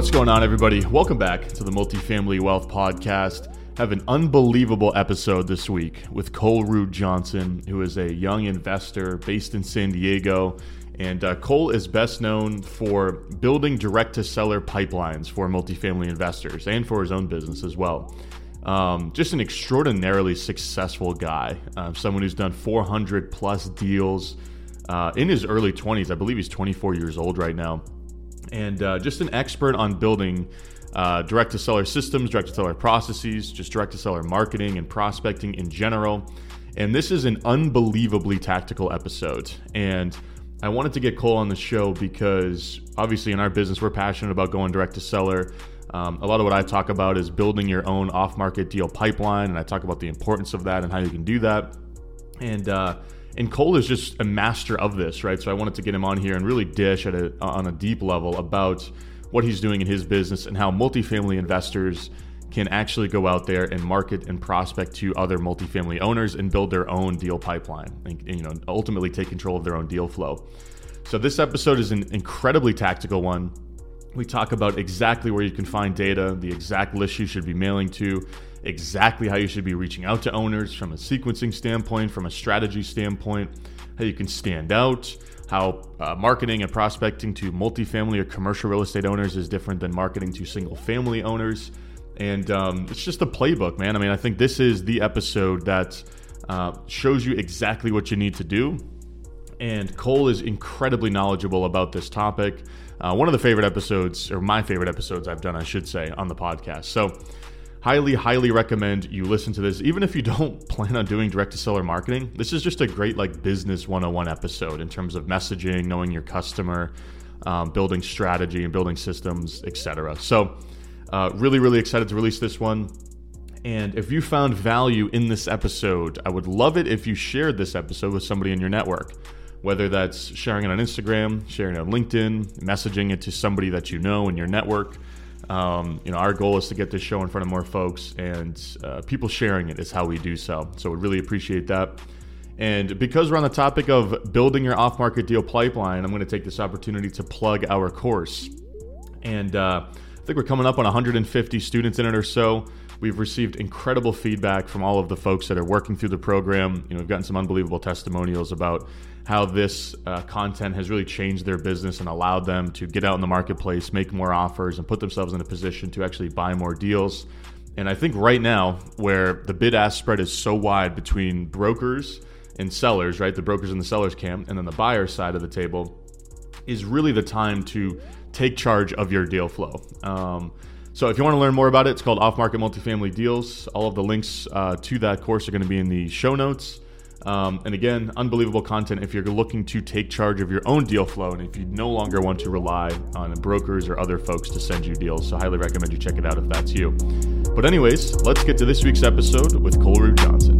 What's going on, everybody? Welcome back to the Multifamily Wealth Podcast. Have an unbelievable episode this week with Cole Ruud Johnson, who is a young investor based in San Diego. And uh, Cole is best known for building direct to seller pipelines for multifamily investors and for his own business as well. Um, just an extraordinarily successful guy, uh, someone who's done 400 plus deals uh, in his early 20s. I believe he's 24 years old right now and uh, just an expert on building uh, direct to seller systems, direct to seller processes, just direct to seller marketing and prospecting in general. And this is an unbelievably tactical episode. And I wanted to get Cole on the show because obviously in our business, we're passionate about going direct to seller. Um, a lot of what I talk about is building your own off market deal pipeline. And I talk about the importance of that and how you can do that. And, uh, and Cole is just a master of this, right? So I wanted to get him on here and really dish at a, on a deep level about what he's doing in his business and how multifamily investors can actually go out there and market and prospect to other multifamily owners and build their own deal pipeline and, you know ultimately take control of their own deal flow. So this episode is an incredibly tactical one. We talk about exactly where you can find data, the exact list you should be mailing to, exactly how you should be reaching out to owners from a sequencing standpoint, from a strategy standpoint, how you can stand out, how uh, marketing and prospecting to multifamily or commercial real estate owners is different than marketing to single family owners. And um, it's just a playbook, man. I mean, I think this is the episode that uh, shows you exactly what you need to do. And Cole is incredibly knowledgeable about this topic. Uh, one of the favorite episodes, or my favorite episodes I've done, I should say, on the podcast. So, highly, highly recommend you listen to this. Even if you don't plan on doing direct to seller marketing, this is just a great like business 101 episode in terms of messaging, knowing your customer, um, building strategy and building systems, etc. So, uh, really, really excited to release this one. And if you found value in this episode, I would love it if you shared this episode with somebody in your network. Whether that's sharing it on Instagram, sharing it on LinkedIn, messaging it to somebody that you know in your network. Um, you know, our goal is to get this show in front of more folks, and uh, people sharing it is how we do so. So we really appreciate that. And because we're on the topic of building your off-market deal pipeline, I'm going to take this opportunity to plug our course. And uh, I think we're coming up on 150 students in it or so. We've received incredible feedback from all of the folks that are working through the program. You know, we've gotten some unbelievable testimonials about how this uh, content has really changed their business and allowed them to get out in the marketplace, make more offers, and put themselves in a position to actually buy more deals. And I think right now, where the bid ask spread is so wide between brokers and sellers, right? The brokers and the sellers camp, and then the buyer side of the table, is really the time to take charge of your deal flow. Um, so if you want to learn more about it, it's called Off Market Multifamily Deals. All of the links uh, to that course are going to be in the show notes. Um, and again, unbelievable content if you're looking to take charge of your own deal flow and if you no longer want to rely on brokers or other folks to send you deals. So, highly recommend you check it out if that's you. But, anyways, let's get to this week's episode with Cole Ruud Johnson.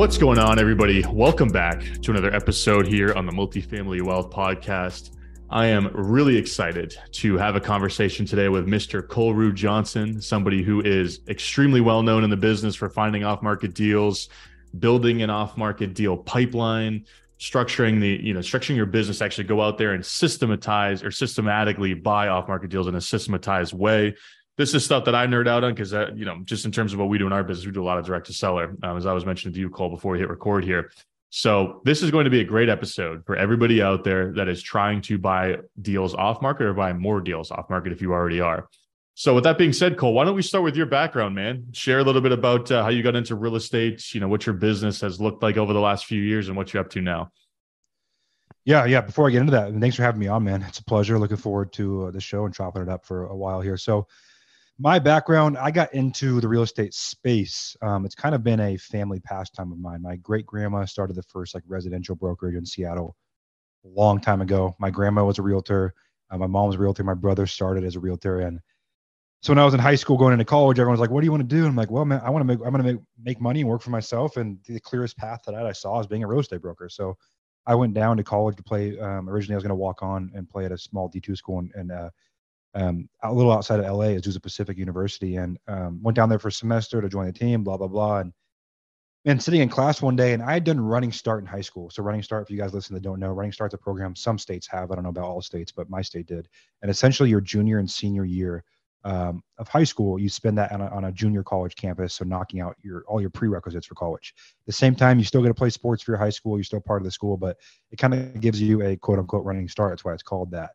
What's going on, everybody? Welcome back to another episode here on the Multifamily Wealth Podcast. I am really excited to have a conversation today with Mr. Cole Ruud Johnson, somebody who is extremely well known in the business for finding off market deals, building an off market deal pipeline, structuring the, you know, structuring your business actually go out there and systematize or systematically buy off market deals in a systematized way this is stuff that I nerd out on because, you know, just in terms of what we do in our business, we do a lot of direct to seller, um, as I was mentioning to you, Cole, before we hit record here. So this is going to be a great episode for everybody out there that is trying to buy deals off market or buy more deals off market if you already are. So with that being said, Cole, why don't we start with your background, man? Share a little bit about uh, how you got into real estate, you know, what your business has looked like over the last few years and what you're up to now. Yeah, yeah. Before I get into that, thanks for having me on, man. It's a pleasure. Looking forward to uh, the show and chopping it up for a while here. So, my background, I got into the real estate space. Um, it's kind of been a family pastime of mine. My great grandma started the first like residential brokerage in Seattle a long time ago. My grandma was a realtor. Uh, my mom was a realtor. My brother started as a realtor. And so when I was in high school going into college, everyone was like, "What do you want to do?" And I'm like, "Well, man, I want to make. I'm going to make make money and work for myself." And the clearest path that I saw is being a real estate broker. So I went down to college to play. Um, originally, I was going to walk on and play at a small D2 school in uh, um, a little outside of LA is Azusa Pacific University, and um, went down there for a semester to join the team. Blah blah blah, and and sitting in class one day, and I had done Running Start in high school. So Running Start, if you guys listen that don't know, Running Start's a program some states have. I don't know about all states, but my state did. And essentially, your junior and senior year um, of high school, you spend that on a, on a junior college campus, so knocking out your all your prerequisites for college. The same time, you still get to play sports for your high school. You're still part of the school, but it kind of gives you a quote unquote running start. That's why it's called that.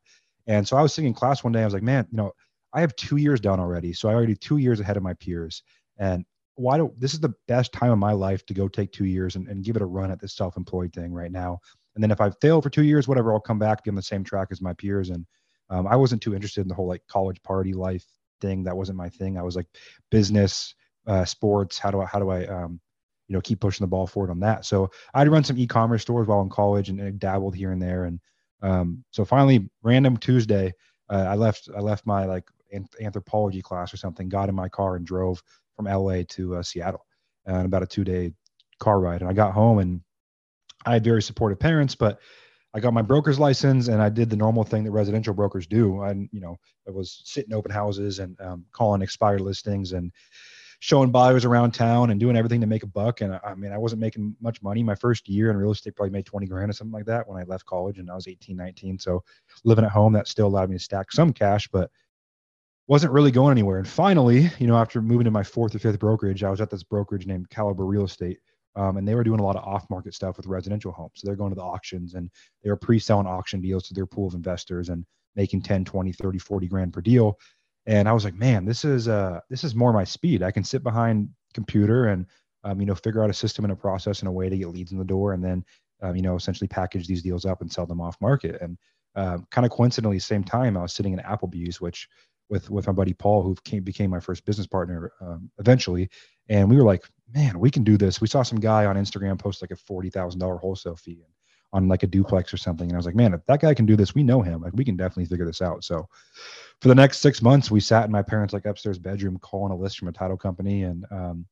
And so I was sitting in class one day. I was like, man, you know, I have two years done already, so I already two years ahead of my peers. And why don't this is the best time of my life to go take two years and, and give it a run at this self-employed thing right now. And then if I fail for two years, whatever, I'll come back, be on the same track as my peers. And um, I wasn't too interested in the whole like college party life thing. That wasn't my thing. I was like business, uh, sports. How do I, how do I, um, you know, keep pushing the ball forward on that. So I'd run some e-commerce stores while in college and, and dabbled here and there. And um, so finally, random Tuesday, uh, I left, I left my like anthropology class or something, got in my car and drove from LA to uh, Seattle and about a two day car ride. And I got home and I had very supportive parents, but I got my broker's license and I did the normal thing that residential brokers do. I, you know, I was sitting open houses and um, calling expired listings and showing buyers around town and doing everything to make a buck. And I, I, mean, I wasn't making much money. My first year in real estate probably made 20 grand or something like that when I left college and I was 18, 19. So living at home, that still allowed me to stack some cash, but wasn't really going anywhere. And finally, you know, after moving to my fourth or fifth brokerage, I was at this brokerage named Caliber Real Estate. Um, and they were doing a lot of off-market stuff with residential homes. So they're going to the auctions and they were pre-selling auction deals to their pool of investors and making 10, 20, 30, 40 grand per deal. And I was like, man, this is uh this is more my speed. I can sit behind computer and um, you know, figure out a system and a process and a way to get leads in the door and then um, you know, essentially package these deals up and sell them off market. And um, kind of coincidentally, same time I was sitting in Applebee's, which with with my buddy Paul, who came became my first business partner um, eventually. And we were like, man, we can do this. We saw some guy on Instagram post like a forty thousand dollar wholesale fee on like a duplex or something, and I was like, man, if that guy can do this, we know him. Like we can definitely figure this out. So for the next six months, we sat in my parents' like upstairs bedroom calling a list from a title company, and um,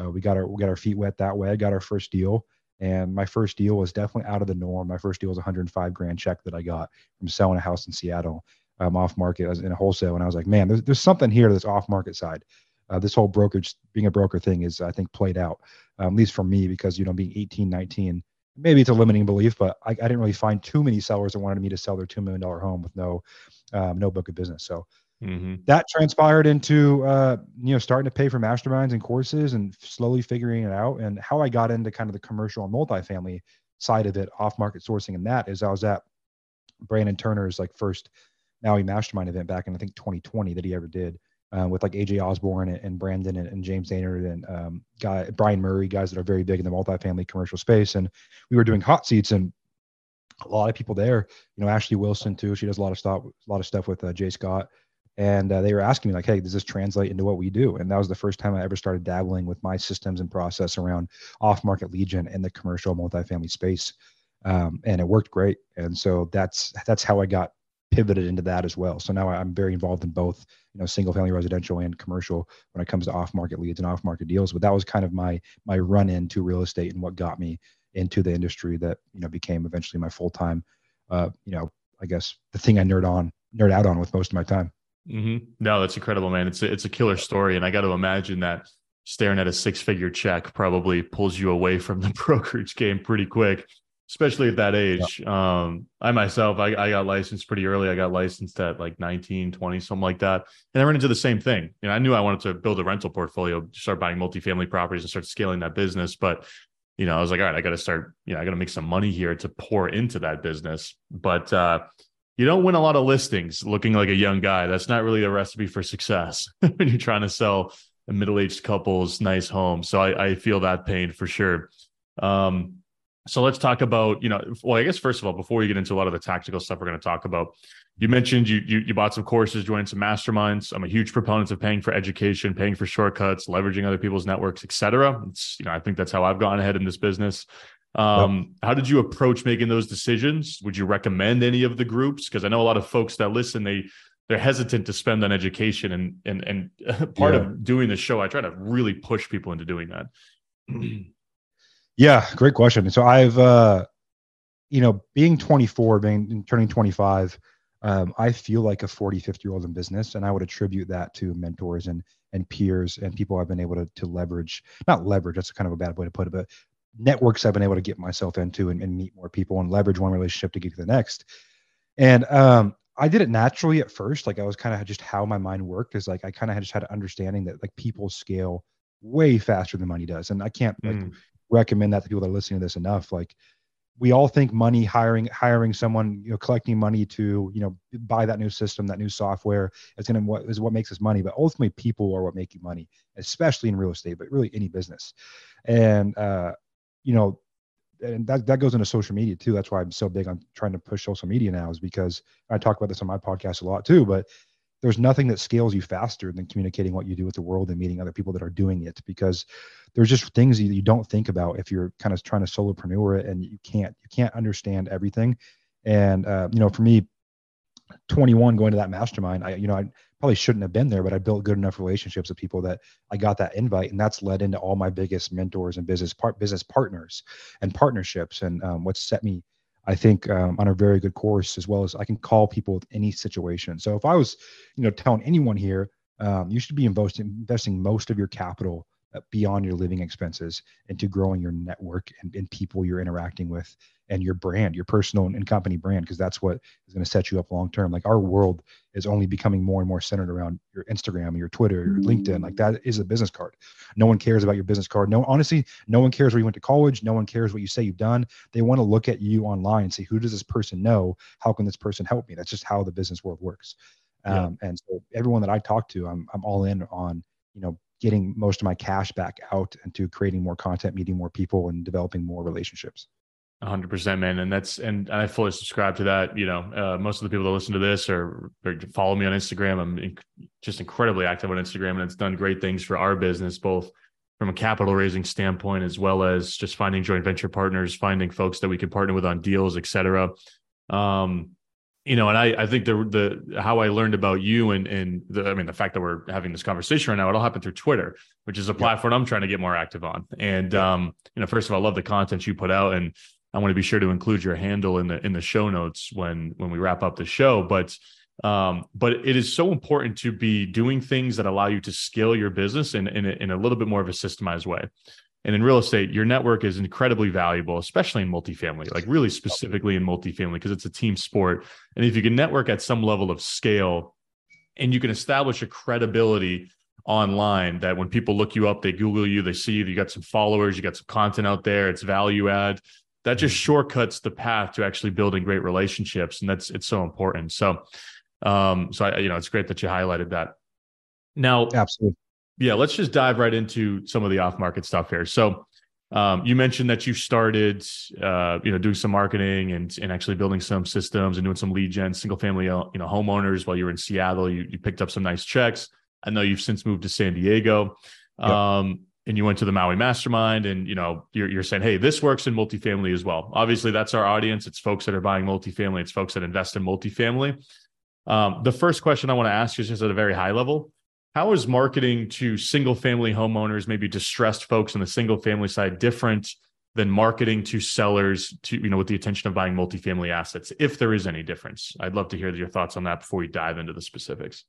uh, we got our we got our feet wet that way. I got our first deal. And my first deal was definitely out of the norm. My first deal was 105 grand check that I got from selling a house in Seattle um, off market in a wholesale. And I was like, man, there's, there's something here this off market side. Uh, this whole brokerage, being a broker thing is, I think, played out, um, at least for me, because, you know, being 18, 19, maybe it's a limiting belief, but I, I didn't really find too many sellers that wanted me to sell their $2 million home with no, um, no book of business. So mm-hmm. that transpired into, uh, you know, starting to pay for masterminds and courses and slowly figuring it out. And how I got into kind of the commercial and multifamily side of it, off market sourcing and that is I was at Brandon Turner's like first Maui Mastermind event back in I think 2020 that he ever did uh, with like AJ Osborne and, and Brandon and, and, James Dainard and um, guy Brian Murray, guys that are very big in the multifamily commercial space. And we were doing hot seats and a lot of people there. You know, Ashley Wilson too. She does a lot of stuff, a lot of stuff with uh, Jay Scott. And uh, they were asking me like, "Hey, does this translate into what we do?" And that was the first time I ever started dabbling with my systems and process around off-market lead gen in the commercial multifamily space. Um, and it worked great. And so that's that's how I got pivoted into that as well. So now I'm very involved in both, you know, single family residential and commercial when it comes to off market leads and off market deals. But that was kind of my my run into real estate and what got me into the industry that you know became eventually my full time, uh, you know, I guess the thing I nerd on nerd out on with most of my time. Mm-hmm. No, that's incredible, man. It's a, it's a killer story, and I got to imagine that staring at a six figure check probably pulls you away from the brokerage game pretty quick especially at that age. Yeah. Um, I myself, I, I got licensed pretty early. I got licensed at like 19, 20, something like that. And I ran into the same thing. You know, I knew I wanted to build a rental portfolio, start buying multifamily properties and start scaling that business. But, you know, I was like, all right, I got to start, you know, I got to make some money here to pour into that business. But, uh, you don't win a lot of listings looking like a young guy. That's not really a recipe for success when you're trying to sell a middle-aged couple's nice home. So I, I feel that pain for sure. Um, so let's talk about, you know, well, I guess first of all, before we get into a lot of the tactical stuff we're going to talk about, you mentioned you, you you bought some courses, joined some masterminds. I'm a huge proponent of paying for education, paying for shortcuts, leveraging other people's networks, etc. It's you know, I think that's how I've gone ahead in this business. Um, yep. How did you approach making those decisions? Would you recommend any of the groups? Because I know a lot of folks that listen, they they're hesitant to spend on education, and and and part yeah. of doing the show, I try to really push people into doing that. Yeah, great question. So I've, uh, you know, being 24, being turning 25, um, I feel like a 40, 50 year old in business, and I would attribute that to mentors and and peers and people I've been able to to leverage. Not leverage, that's kind of a bad way to put it, but networks I've been able to get myself into and, and meet more people and leverage one relationship to get to the next. And um, I did it naturally at first. Like I was kind of just how my mind worked is like I kind of just had an understanding that like people scale way faster than money does. And I can't like mm. Recommend that to people that are listening to this enough. Like we all think money hiring hiring someone you know collecting money to you know buy that new system that new software is going to what is what makes us money but ultimately people are what make you money especially in real estate but really any business and uh you know and that, that goes into social media too. That's why I'm so big on trying to push social media now is because I talk about this on my podcast a lot too, but there's nothing that scales you faster than communicating what you do with the world and meeting other people that are doing it because there's just things that you don't think about if you're kind of trying to solopreneur it and you can't, you can't understand everything. And, uh, you know, for me, 21 going to that mastermind, I, you know, I probably shouldn't have been there, but I built good enough relationships with people that I got that invite, and that's led into all my biggest mentors and business part business partners and partnerships, and um, what's set me, I think, um, on a very good course as well as I can call people with any situation. So if I was, you know, telling anyone here, um, you should be investing most of your capital beyond your living expenses into growing your network and, and people you're interacting with and your brand, your personal and company brand, because that's what is going to set you up long term. Like our world is only becoming more and more centered around your Instagram, your Twitter, your LinkedIn. Like that is a business card. No one cares about your business card. No, honestly, no one cares where you went to college. No one cares what you say you've done. They want to look at you online and say, who does this person know? How can this person help me? That's just how the business world works. Um, And so everyone that I talk to, I'm I'm all in on you know getting most of my cash back out into creating more content, meeting more people, and developing more relationships. hundred percent, man, and that's and I fully subscribe to that. You know, uh, most of the people that listen to this or, or follow me on Instagram. I'm inc- just incredibly active on Instagram, and it's done great things for our business, both from a capital raising standpoint as well as just finding joint venture partners, finding folks that we can partner with on deals, et cetera. Um, you know, and I, I think the the how I learned about you and and the I mean the fact that we're having this conversation right now, it all happened through Twitter, which is a platform yeah. I'm trying to get more active on. And um, you know, first of all, I love the content you put out, and I want to be sure to include your handle in the in the show notes when when we wrap up the show. But um, but it is so important to be doing things that allow you to scale your business in in a, in a little bit more of a systemized way. And in real estate, your network is incredibly valuable, especially in multifamily, like really specifically in multifamily, because it's a team sport. And if you can network at some level of scale and you can establish a credibility online that when people look you up, they Google you, they see you, you got some followers, you got some content out there, it's value add. That just mm-hmm. shortcuts the path to actually building great relationships. And that's it's so important. So um, so I, you know, it's great that you highlighted that. Now, absolutely yeah, let's just dive right into some of the off-market stuff here. So, um, you mentioned that you started, uh, you know, doing some marketing and and actually building some systems and doing some lead gen, single-family, uh, you know, homeowners while you were in Seattle. You you picked up some nice checks. I know you've since moved to San Diego, yep. um, and you went to the Maui Mastermind, and you know, you're you're saying, hey, this works in multifamily as well. Obviously, that's our audience. It's folks that are buying multifamily. It's folks that invest in multifamily. Um, the first question I want to ask you is just at a very high level how is marketing to single family homeowners, maybe distressed folks on the single family side, different than marketing to sellers to, you know, with the intention of buying multifamily assets, if there is any difference? I'd love to hear your thoughts on that before we dive into the specifics.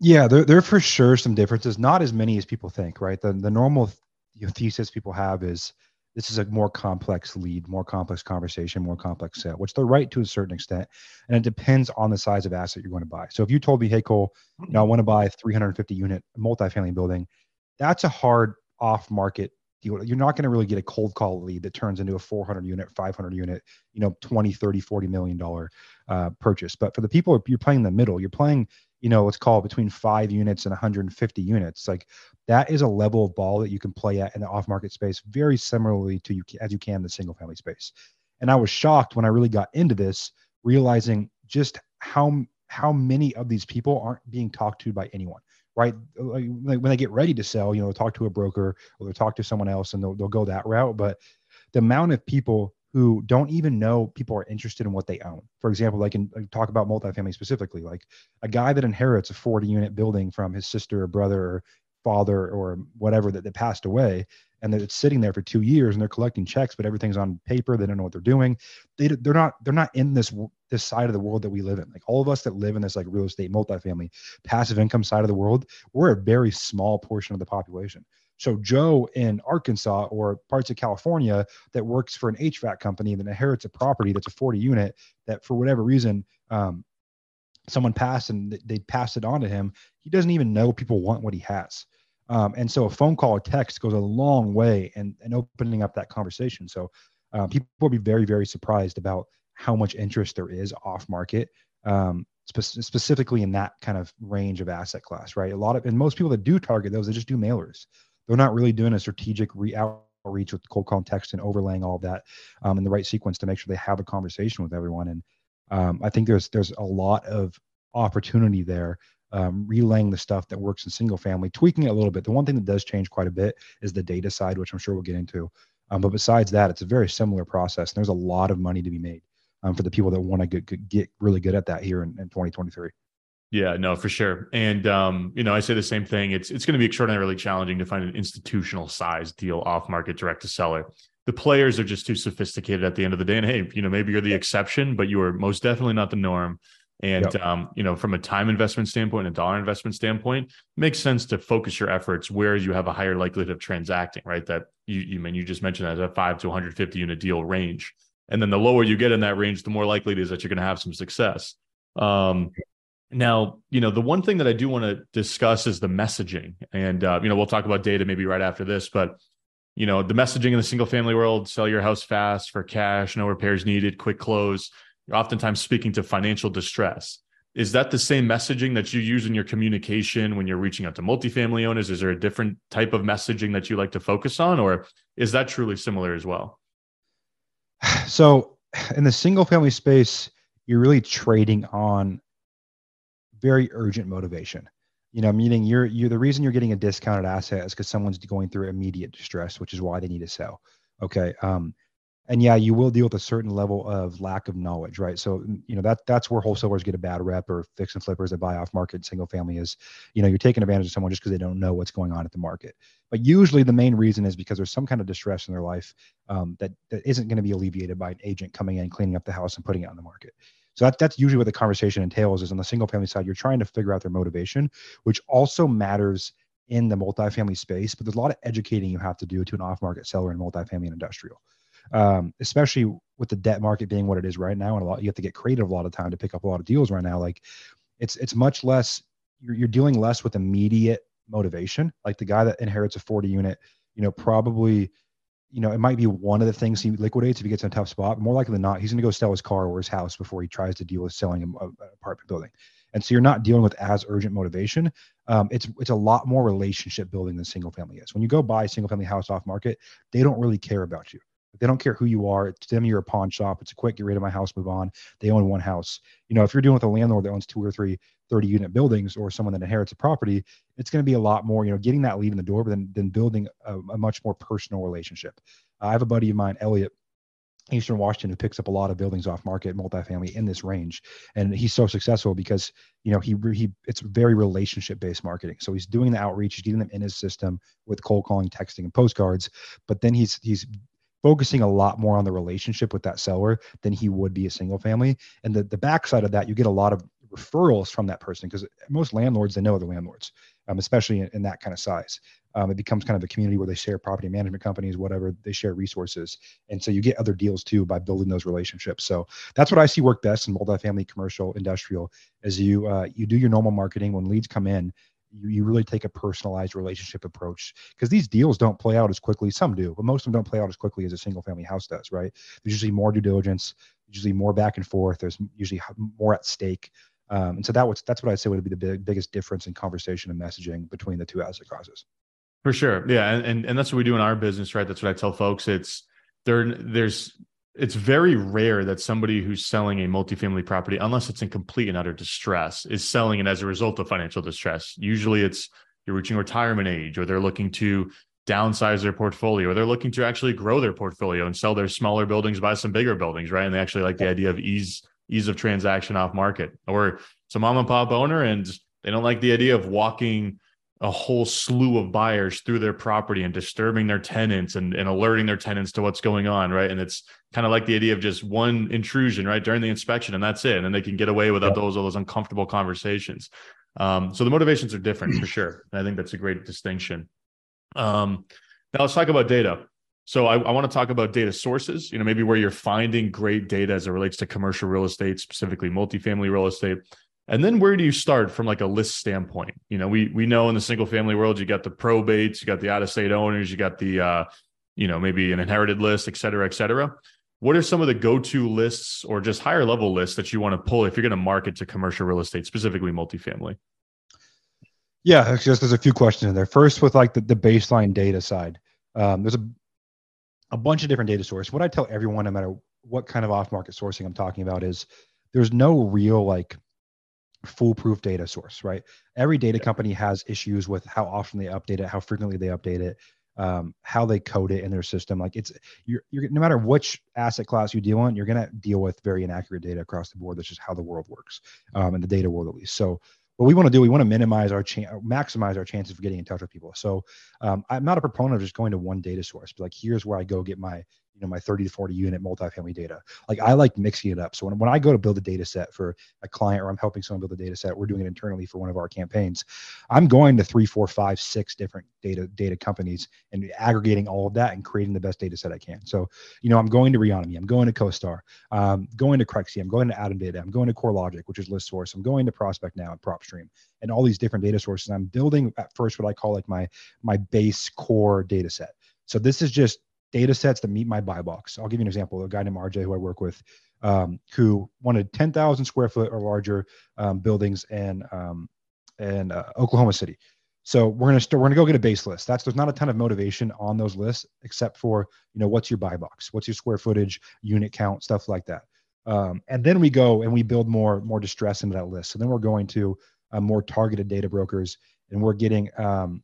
Yeah, there, there are for sure some differences, not as many as people think, right? The, the normal know, thesis people have is this is a more complex lead, more complex conversation, more complex sale, which they're right to a certain extent. And it depends on the size of asset you're going to buy. So if you told me, hey, Cole, you know, I want to buy a 350 unit multifamily building, that's a hard off market deal. You're not going to really get a cold call lead that turns into a 400 unit, 500 unit, you know, 20, 30, 40 million dollar uh, purchase. But for the people, you're playing in the middle, you're playing you know, let's call it between five units and 150 units. Like that is a level of ball that you can play at in the off market space very similarly to you as you can the single family space. And I was shocked when I really got into this, realizing just how how many of these people aren't being talked to by anyone right like when they get ready to sell you know talk to a broker or they'll talk to someone else and they'll, they'll go that route but the amount of people who don't even know people are interested in what they own. For example, like in talk about multifamily specifically, like a guy that inherits a 40 unit building from his sister or brother or father or whatever that, that passed away and that it's sitting there for two years and they're collecting checks, but everything's on paper. They don't know what they're doing. They, they're not, they're not in this this side of the world that we live in. Like all of us that live in this like real estate, multifamily, passive income side of the world, we're a very small portion of the population. So Joe in Arkansas or parts of California that works for an HVAC company that inherits a property that's a 40 unit that for whatever reason um, someone passed and they passed it on to him. He doesn't even know people want what he has. Um, and so a phone call or text goes a long way and and opening up that conversation. So um, people will be very, very surprised about how much interest there is off market, um, spe- specifically in that kind of range of asset class, right? A lot of, and most people that do target those, they just do mailers. They're not really doing a strategic re- outreach with cold call text and overlaying all of that um, in the right sequence to make sure they have a conversation with everyone. And um, I think there's there's a lot of opportunity there um, relaying the stuff that works in single family, tweaking it a little bit. The one thing that does change quite a bit is the data side, which I'm sure we'll get into. Um, but besides that, it's a very similar process. And there's a lot of money to be made um, for the people that want to get, get really good at that here in, in 2023. Yeah, no, for sure. And um, you know, I say the same thing. It's it's going to be extraordinarily challenging to find an institutional size deal off market direct to seller. The players are just too sophisticated at the end of the day. And hey, you know, maybe you're the exception, but you are most definitely not the norm. And yep. um, you know, from a time investment standpoint, a dollar investment standpoint, makes sense to focus your efforts where you have a higher likelihood of transacting, right? That you, you mean you just mentioned that a five to 150 unit deal range. And then the lower you get in that range, the more likely it is that you're going to have some success. Um, now, you know, the one thing that I do want to discuss is the messaging. And uh, you know, we'll talk about data maybe right after this, but you know, the messaging in the single family world, sell your house fast for cash, no repairs needed, quick close you're oftentimes speaking to financial distress. Is that the same messaging that you use in your communication when you're reaching out to multifamily owners? Is there a different type of messaging that you like to focus on, or is that truly similar as well? So, in the single family space, you're really trading on very urgent motivation. You know, meaning you're you're the reason you're getting a discounted asset is because someone's going through immediate distress, which is why they need to sell. Okay. Um, and yeah, you will deal with a certain level of lack of knowledge, right? So you know that that's where wholesalers get a bad rep, or fix and flippers that buy off market single family is, you know, you're taking advantage of someone just because they don't know what's going on at the market. But usually the main reason is because there's some kind of distress in their life um, that that isn't going to be alleviated by an agent coming in, cleaning up the house, and putting it on the market. So that, that's usually what the conversation entails. Is on the single family side, you're trying to figure out their motivation, which also matters in the multifamily space. But there's a lot of educating you have to do to an off market seller in multifamily and industrial um, especially with the debt market being what it is right now, and a lot you have to get creative a lot of time to pick up a lot of deals right now. Like it's it's much less you're, you're dealing less with immediate motivation. Like the guy that inherits a 40 unit, you know, probably you know, it might be one of the things he liquidates if he gets in a tough spot. More likely than not, he's going to go sell his car or his house before he tries to deal with selling an apartment building. And so you're not dealing with as urgent motivation. Um, it's it's a lot more relationship building than single family is. When you go buy a single family house off market, they don't really care about you. They don't care who you are. To them, you're a pawn shop. It's a quick, get rid of my house, move on. They own one house. You know, if you're dealing with a landlord that owns two or three 30 unit buildings or someone that inherits a property, it's going to be a lot more, you know, getting that lead in the door than, than building a, a much more personal relationship. Uh, I have a buddy of mine, Elliot, Eastern Washington, who picks up a lot of buildings off market, multifamily in this range, and he's so successful because you know he he it's very relationship based marketing. So he's doing the outreach, he's getting them in his system with cold calling, texting, and postcards. But then he's he's focusing a lot more on the relationship with that seller than he would be a single family. And the, the backside of that, you get a lot of referrals from that person because most landlords, they know other landlords, um, especially in, in, that kind of size. Um, it becomes kind of a community where they share property management companies, whatever, they share resources. And so you get other deals too by building those relationships. So that's what I see work best in multifamily, commercial, industrial, as you, uh, you do your normal marketing when leads come in, you, you really take a personalized relationship approach because these deals don't play out as quickly. Some do, but most of them don't play out as quickly as a single family house does, right? There's usually more due diligence, usually more back and forth. There's usually more at stake. Um, and so that was, that's what I'd say would be the big, biggest difference in conversation and messaging between the two asset classes. For sure. Yeah. And, and, and that's what we do in our business, right? That's what I tell folks. It's there, there's it's very rare that somebody who's selling a multifamily property, unless it's in complete and utter distress, is selling it as a result of financial distress. Usually it's you're reaching retirement age or they're looking to downsize their portfolio or they're looking to actually grow their portfolio and sell their smaller buildings, buy some bigger buildings, right? And they actually like the idea of ease, ease of transaction off market. Or it's a mom and pop owner and they don't like the idea of walking a whole slew of buyers through their property and disturbing their tenants and, and alerting their tenants to what's going on right? And it's kind of like the idea of just one intrusion right during the inspection and that's it. And they can get away without those all those uncomfortable conversations. Um, so the motivations are different for sure. And i think that's a great distinction. Um, now let's talk about data. So I, I want to talk about data sources, you know, maybe where you're finding great data as it relates to commercial real estate, specifically multifamily real estate. And then where do you start from like a list standpoint? You know, we we know in the single family world, you got the probates, you got the out of state owners, you got the uh, you know, maybe an inherited list, et cetera, et cetera. What are some of the go-to lists or just higher level lists that you want to pull if you're going to market to commercial real estate, specifically multifamily? Yeah, just there's a few questions in there. First, with like the, the baseline data side, um, there's a a bunch of different data sources. What I tell everyone, no matter what kind of off-market sourcing I'm talking about, is there's no real like foolproof data source, right? Every data company has issues with how often they update it, how frequently they update it, um, how they code it in their system. Like it's you're, you're no matter which asset class you deal in, you're going to deal with very inaccurate data across the board. That's just how the world works, um, in the data world at least. So what we want to do, we want to minimize our chance, maximize our chances of getting in touch with people. So um, I'm not a proponent of just going to one data source, but like here's where I go get my you know my 30 to 40 unit multifamily data. Like i like mixing it up. So when, when i go to build a data set for a client or i'm helping someone build a data set we're doing it internally for one of our campaigns. I'm going to three four five six different data data companies and aggregating all of that and creating the best data set i can. So you know i'm going to reonomy i'm going to costar um, going to crexi i'm going to ATTOM data i'm going to corelogic which is list source i'm going to prospect now and propstream and all these different data sources. I'm building at first what i call like my my base core data set. So this is just data sets that meet my buy box. I'll give you an example. A guy named RJ who I work with, um, who wanted 10,000 square foot or larger um, buildings in um, uh, Oklahoma City. So we're gonna. We're gonna go get a base list. That's there's not a ton of motivation on those lists except for you know what's your buy box, what's your square footage, unit count, stuff like that. Um, and then we go and we build more more distress into that list. So then we're going to uh, more targeted data brokers, and we're getting um,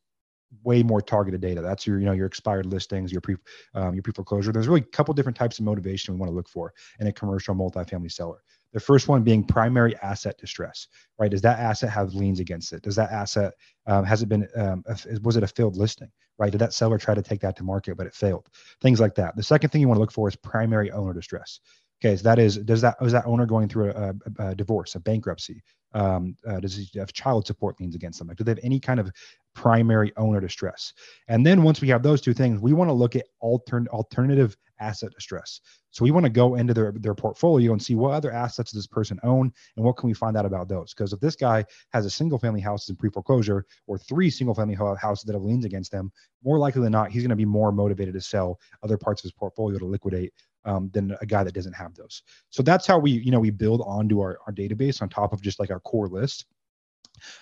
way more targeted data. That's your, you know, your expired listings, your pre, um, your pre-foreclosure. There's really a couple different types of motivation we want to look for in a commercial multifamily seller. The first one being primary asset distress, right? Does that asset have liens against it? Does that asset um, has it been um, was it a failed listing, right? Did that seller try to take that to market but it failed? Things like that. The second thing you want to look for is primary owner distress. Okay, so that is does that is that owner going through a, a, a divorce, a bankruptcy? Um, uh, does he have child support liens against them? Like, do they have any kind of primary owner distress? And then once we have those two things, we want to look at altern- alternative asset distress. So we want to go into their their portfolio and see what other assets does this person own and what can we find out about those? Because if this guy has a single family house in pre foreclosure or three single family houses that have liens against them, more likely than not, he's going to be more motivated to sell other parts of his portfolio to liquidate um, than a guy that doesn't have those. So that's how we, you know, we build onto our, our database on top of just like our core list.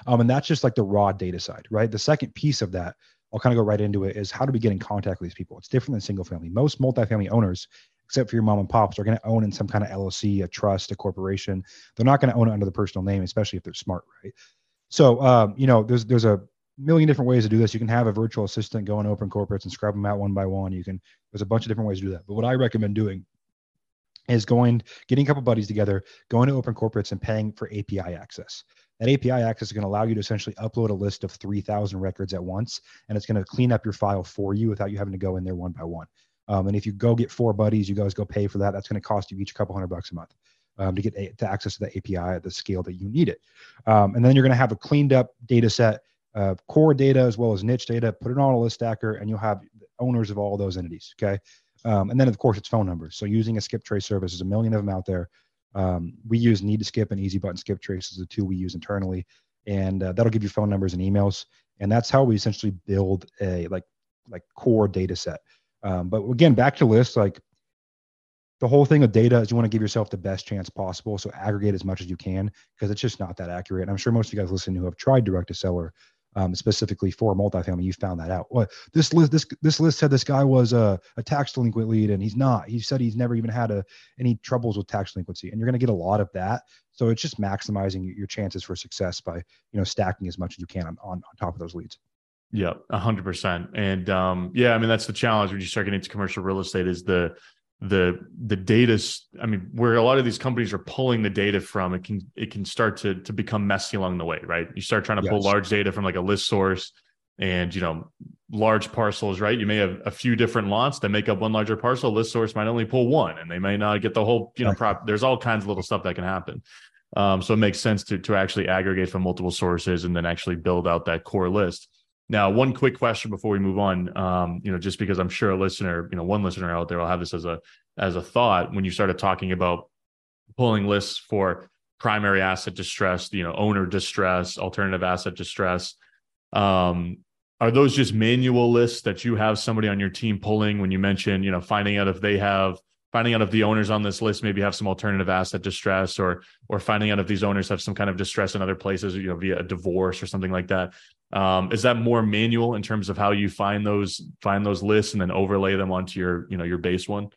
Um, and that's just like the raw data side, right? The second piece of that, I'll kind of go right into it, is how do we get in contact with these people? It's different than single family. Most multifamily owners, except for your mom and pops, are going to own in some kind of LLC, a trust, a corporation. They're not going to own it under the personal name, especially if they're smart, right? So, um, you know, there's there's a million different ways to do this. You can have a virtual assistant go and open corporates and scrub them out one by one. You can, there's a bunch of different ways to do that. But what I recommend doing is going, getting a couple buddies together, going to open corporates and paying for API access. That API access is going to allow you to essentially upload a list of 3,000 records at once, and it's going to clean up your file for you without you having to go in there one by one. Um, and if you go get four buddies, you guys go pay for that. That's going to cost you each a couple hundred bucks a month um, to get a, to access to the API at the scale that you need it. Um, and then you're going to have a cleaned up data set uh, core data as well as niche data, put it on a list stacker, and you'll have owners of all those entities. Okay. Um, and then, of course, it's phone numbers. So using a skip trace service, there's a million of them out there. Um, we use Need to Skip and Easy Button Skip Trace as the two we use internally, and uh, that'll give you phone numbers and emails. And that's how we essentially build a like like core data set. Um, but again, back to lists, like the whole thing of data is you want to give yourself the best chance possible. So aggregate as much as you can because it's just not that accurate. And I'm sure most of you guys listening who have tried direct to seller um, specifically for multifamily, you found that out. What this list this this list said this guy was a, a tax delinquent lead, and he's not. He said he's never even had a, any troubles with tax delinquency, and you're going to get a lot of that. So it's just maximizing your chances for success by you know stacking as much as you can on, on, on top of those leads. Yeah, a hundred percent. And um, yeah, I mean that's the challenge when you start getting into commercial real estate is the the the data i mean where a lot of these companies are pulling the data from it can it can start to to become messy along the way right? You start trying to yes. pull large data from like a list source and you know large parcels right? You may have a few different lots that make up one larger parcel. List source might only pull one and they may not get the whole you know prop there's all kinds of little stuff that can happen. Um, so it makes sense to to actually aggregate from multiple sources and then actually build out that core list now, one quick question before we move on. Um, you know, just because I'm sure a listener, you know, one listener out there will have this as a as a thought when you started talking about pulling lists for primary asset distress, you know, owner distress, alternative asset distress. Um, are those just manual lists that you have somebody on your team pulling when you mention, you know, finding out if they have finding out if the owners on this list maybe have some alternative asset distress or or finding out if these owners have some kind of distress in other places you know via a divorce or something like that um, is that more manual in terms of how you find those find those lists and then overlay them onto your you know your base one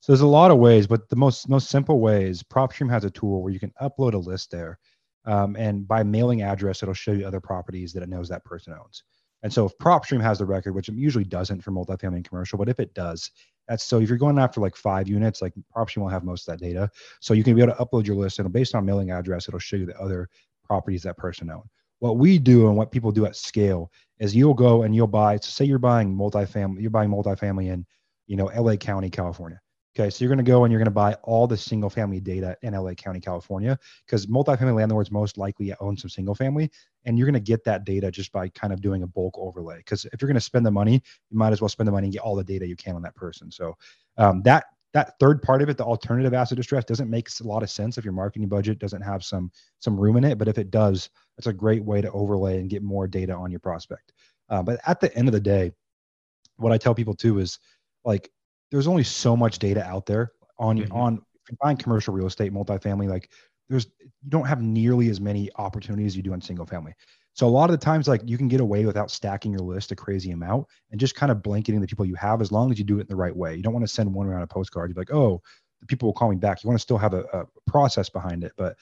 so there's a lot of ways but the most most simple way is propstream has a tool where you can upload a list there um, and by mailing address it'll show you other properties that it knows that person owns and so if PropStream has the record, which it usually doesn't for multifamily and commercial, but if it does, that's so if you're going after like five units, like PropStream will have most of that data. So you can be able to upload your list and based on mailing address, it'll show you the other properties that person owned. What we do and what people do at scale is you'll go and you'll buy, so say you're buying multifamily, you're buying multifamily in, you know, LA County, California. Okay, so you're going to go and you're going to buy all the single family data in LA County, California, because multifamily landlords most likely own some single family, and you're going to get that data just by kind of doing a bulk overlay. Because if you're going to spend the money, you might as well spend the money and get all the data you can on that person. So um, that that third part of it, the alternative asset distress, doesn't make a lot of sense if your marketing budget doesn't have some some room in it. But if it does, it's a great way to overlay and get more data on your prospect. Uh, but at the end of the day, what I tell people too is like there's only so much data out there on mm-hmm. on buying commercial real estate, multifamily. Like there's you don't have nearly as many opportunities you do on single family. So a lot of the times, like you can get away without stacking your list a crazy amount and just kind of blanketing the people you have as long as you do it in the right way. You don't want to send one around a postcard. You're like, oh, the people will call me back. You want to still have a, a process behind it, but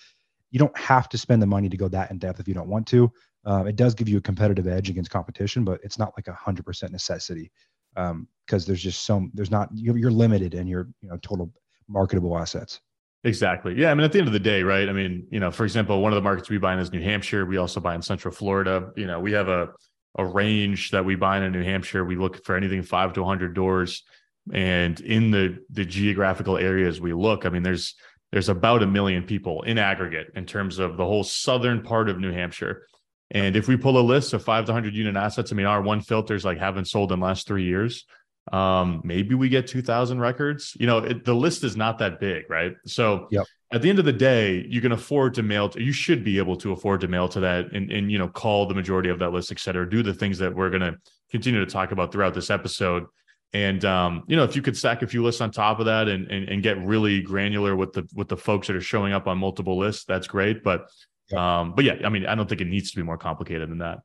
you don't have to spend the money to go that in depth if you don't want to. Um, it does give you a competitive edge against competition, but it's not like a hundred percent necessity because um, there's just some there's not you're limited in your you know total marketable assets. Exactly. Yeah. I mean, at the end of the day, right? I mean, you know, for example, one of the markets we buy in is New Hampshire. We also buy in Central Florida. You know, we have a a range that we buy in New Hampshire. We look for anything five to 100 doors, and in the the geographical areas we look, I mean, there's there's about a million people in aggregate in terms of the whole southern part of New Hampshire. And if we pull a list of five to 100 unit assets, I mean, our one filters like haven't sold in the last three years. Um, maybe we get 2000 records. You know, it, the list is not that big, right? So yep. at the end of the day, you can afford to mail, to, you should be able to afford to mail to that and, and, you know, call the majority of that list, et cetera, do the things that we're going to continue to talk about throughout this episode. And um, you know, if you could stack a few lists on top of that and, and and get really granular with the with the folks that are showing up on multiple lists, that's great. But um, but yeah, I mean, I don't think it needs to be more complicated than that.